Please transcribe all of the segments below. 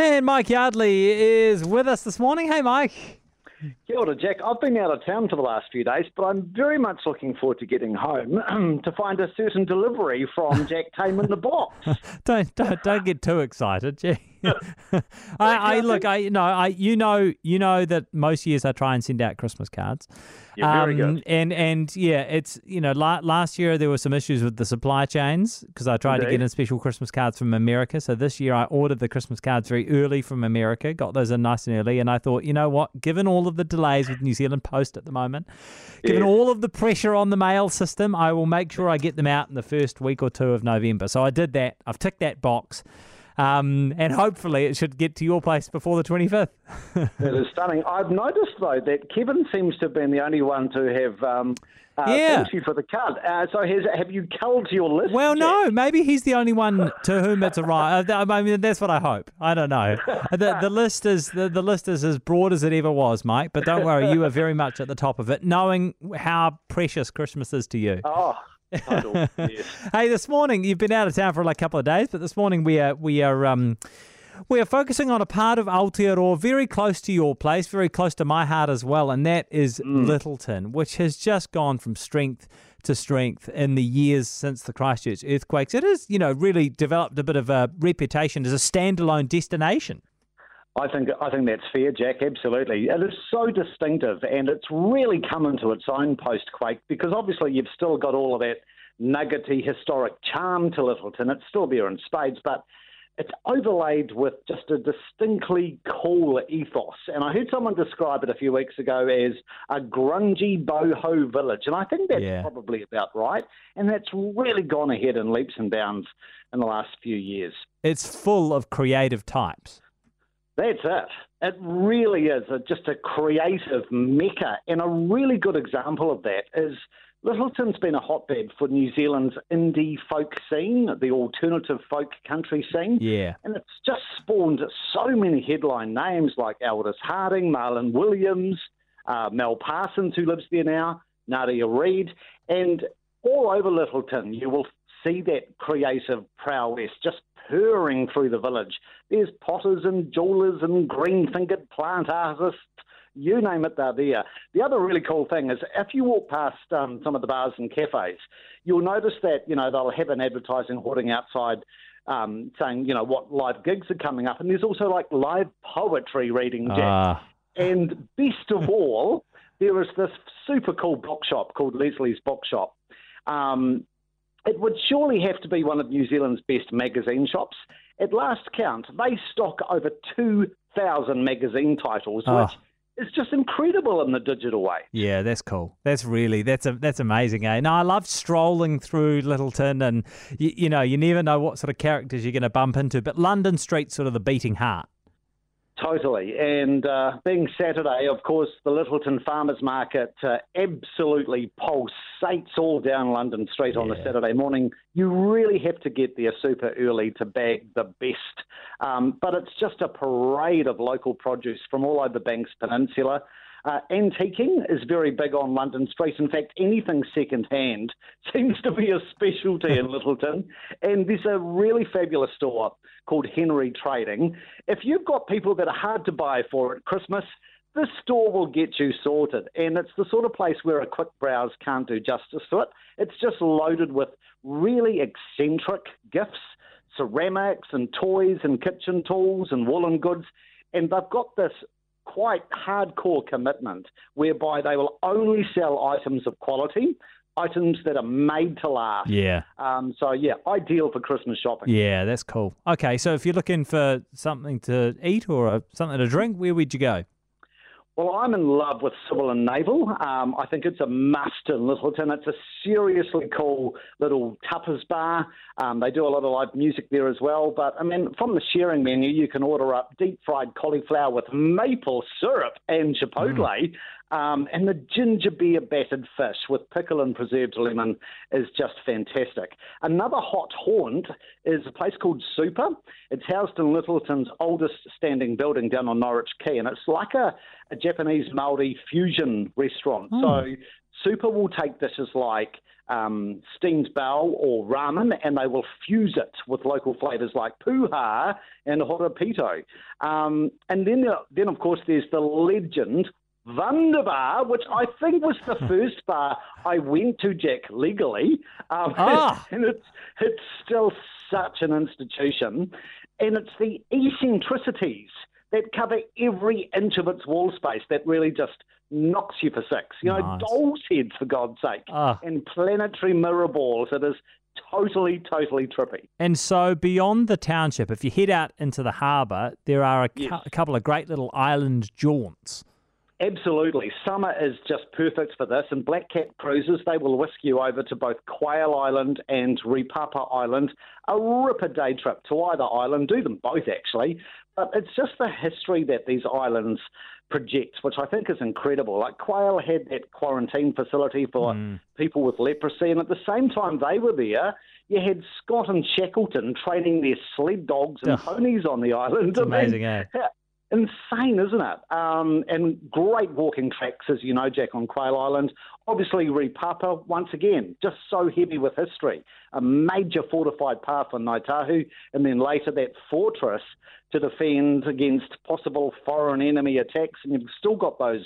And Mike Yardley is with us this morning. Hey, Mike. Kia ora, Jack. I've been out of town for the last few days, but I'm very much looking forward to getting home to find a certain delivery from Jack Tame in the box. don't, don't don't get too excited, gee. I, I look, I no, I you know you know that most years I try and send out Christmas cards. Yeah, very Um, good. And and yeah, it's you know la- last year there were some issues with the supply chains because I tried to get in special Christmas cards from America. So this year I ordered the Christmas cards very early from America, got those in nice and early, and I thought, you know what, given all of the delays with New Zealand Post at the moment, given Yes. all of the pressure on the mail system, I will make sure I get them out in the first week or two of November. So I did that. I've ticked that box. Um, and hopefully it should get to your place before the 25th. It is stunning. I've noticed, though, that Kevin seems to have been the only one to have um, uh, Yeah. you for the card. Uh, so has, have you culled your list? Well, Jack? no, maybe he's the only one to whom it's arrived. I mean, that's what I hope. I don't know. The, the list is the, the list is as broad as it ever was, Mike. But don't worry, you are very much at the top of it, knowing how precious Christmas is to you. Oh, total. yes. Hey, this morning you've been out of town for like a couple of days, but this morning we are we are um we are focusing on a part of Aotearoa very close to your place, very close to my heart as well, and that is Lyttelton, which has just gone from strength to strength in the years since the Christchurch earthquakes. It has, you know, really developed a bit of a reputation as a standalone destination. I think I think that's fair, Jack. Absolutely, it is so distinctive, and it's really come into its own post quake because obviously you've still got all of that nuggety historic charm to Lyttelton. It's still there in spades, but it's overlaid with just a distinctly cool ethos. And I heard someone describe it a few weeks ago as a grungy boho village, and I think that's Yeah. probably about right. And that's really gone ahead in leaps and bounds in the last few years. It's full of creative types. That's it. It really is a, just a creative mecca. And a really good example of that is Lyttelton's been a hotbed for New Zealand's indie folk scene, the alternative folk country scene. Yeah. And it's just spawned so many headline names like Aldous Harding, Marlon Williams, uh, Mel Parsons, who lives there now, Nadia Reid. And all over Lyttelton, you will see that creative prowess just purring through the village. There's potters and jewelers and green fingered plant artists. You name it, they're there. The other really cool thing is if you walk past um, some of the bars and cafes, you'll notice that you know they'll have an advertising hoarding outside um, saying you know what live gigs are coming up, and there's also like live poetry reading. Jack. Ah. And best of all, there is this super cool bookshop called Leslie's Bookshop. Um, it would surely have to be one of New Zealand's best magazine shops. At last count, they stock over 2,000 magazine titles, Oh. which is just incredible in the digital way. Yeah, that's cool. That's really that's a that's amazing, eh? No, I love strolling through Lyttelton, and you, you know, you never know what sort of characters you're going to bump into. But London Street's sort of the beating heart. Totally. And uh, being Saturday, of course, the Lyttelton Farmers Market uh, absolutely pulsates all down London Street on a Saturday morning. You really have to get there super early to bag the best. Um, but it's just a parade of local produce from all over Banks Peninsula. Uh, antiquing is very big on London Street. In fact, anything second-hand seems to be a specialty in Lyttelton. And there's a really fabulous store called Henry Trading. If you've got people that are hard to buy for at Christmas, this store will get you sorted. And it's the sort of place where a quick browse can't do justice to it. It's just loaded with really eccentric gifts, ceramics and toys and kitchen tools and woolen goods. And they've got this quite hardcore commitment whereby they will only sell items of quality, items that are made to last. Yeah, Um, so, yeah, ideal for Christmas shopping. yeah, that's cool. Okay, so if you're looking for something to eat or a, something to drink, where would you go? Well, I'm in love with Civil and Naval. Um, I think it's a must in Lyttelton. It's a seriously cool little tapas bar. Um, they do a lot of live music there as well. But I mean, from the sharing menu, you can order up deep fried cauliflower with maple syrup and chipotle. Um, and the ginger beer battered fish with pickle and preserved lemon is just fantastic. Another hot haunt is a place called Super. It's housed in Lyttelton's oldest standing building down on Norwich Quay, and it's like a, a Japanese Maori fusion restaurant. So Super will take dishes like um, steamed bao or ramen, and they will fuse it with local flavours like puha and horopito. Um, and then, then of course, there's the legend Wunderbar, which I think was the first bar I went to, Jack, legally. Um, ah. And it's, it's still such an institution. And it's the eccentricities that cover every inch of its wall space that really just knocks you for six. You know, nice. doll's heads, for God's sake, ah. and planetary mirror balls. It is totally, totally trippy. And so beyond the township, if you head out into the harbour, there are a, yes. cu- a couple of great little island jaunts. Absolutely. Summer is just perfect for this. And Black Cat Cruises, they will whisk you over to both Quail Island and Ripapa Island. A ripper day trip to either island. Do them both, actually. But it's just the history that these islands project, which I think is incredible. Like Quail had that quarantine facility for mm. people with leprosy. And at the same time they were there, you had Scott and Shackleton training their sled dogs and ponies on the island. It's amazing, I mean, eh? Insane, isn't it? Um, and great walking tracks, as you know, Jack, on Quail Island. Obviously, Ripapa, once again, just so heavy with history. A major fortified path on Ngāi Tahu, and then later that fortress to defend against possible foreign enemy attacks. And you've still got those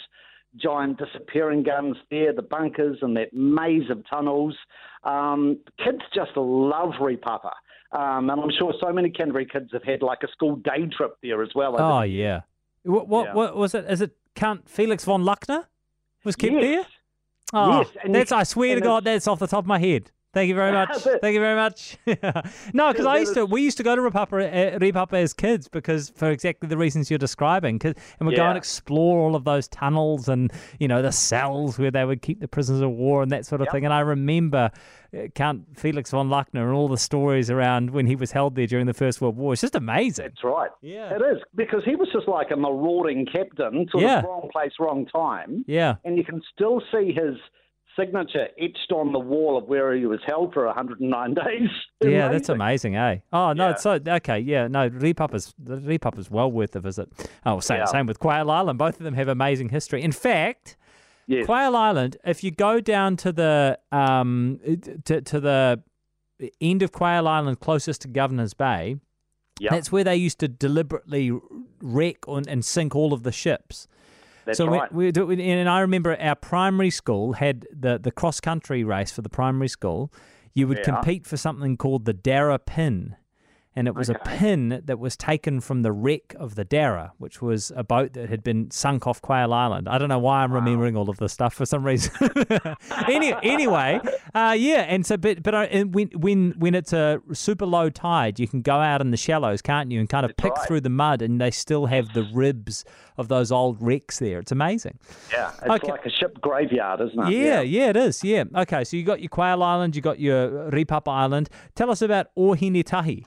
giant disappearing guns there, the bunkers, and that maze of tunnels. Um, kids just love Ripapa. Um, and I'm sure so many Canterbury kids have had like a school day trip there as well. Oh yeah. What what, yeah. what was it? Is it Count Felix von Luckner was kept yes. there? Oh, yes. And that's I swear to God, that's off the top of my head. Thank you very much. Thank you very much. no, because I used to, we used to go to Ripapa, uh, as kids because for exactly the reasons you're describing. Cause, and we'd yeah. go and explore all of those tunnels and, you know, the cells where they would keep the prisoners of war and that sort of yep. thing. And I remember uh, Count Felix von Luckner and all the stories around when he was held there during the First World War. It's just amazing. That's right. Yeah. It is because he was just like a marauding captain, sort yeah. of wrong place, wrong time. Yeah. And you can still see his signature etched on the wall of where he was held for 109 days. Amazing. Yeah, that's amazing, eh? Oh no, yeah. it's so okay. Yeah, no, Ripapa's is is well worth a visit. Oh, same yeah. same with Quail Island. Both of them have amazing history. In fact. Yes. Quail Island, if you go down to the um, to, to the end of Quail Island closest to Governor's Bay, yep. that's where they used to deliberately wreck and sink all of the ships. That's so right. We, we, and I remember our primary school had the, the cross country race for the primary school. You would yeah. compete for something called the Darra Pin and it was okay. a pin that was taken from the wreck of the Dara, which was a boat that had been sunk off Quail Island. I don't know why I'm wow. remembering all of this stuff for some reason. Any, anyway, uh, yeah, and so but but uh, when when when it's a super low tide, you can go out in the shallows, can't you, and kind of That's pick right. through the mud, and they still have the ribs of those old wrecks there. It's amazing. Yeah, it's okay. like a ship graveyard, isn't it? Yeah, yeah, yeah, it is. Yeah. Okay, so you got your Quail Island, you got your Ripapa Island. Tell us about Ohinetahi.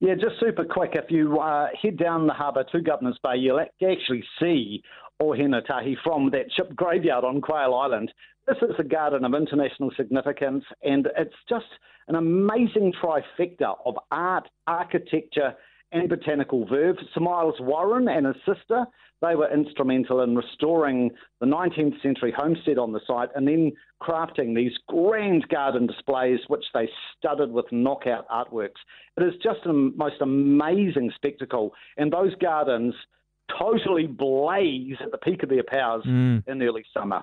Yeah, just super quick. If you uh, head down the harbour to Governor's Bay, you'll actually see Ohinetahi from that ship graveyard on Quail Island. This is a garden of international significance, and it's just an amazing trifecta of art, architecture, and botanical verve. Sir Miles Warren and his sister they were instrumental in restoring the 19th century homestead on the site and then crafting these grand garden displays, which they studded with knockout artworks. It is just a most amazing spectacle, and those gardens totally blaze at the peak of their powers mm. in early summer.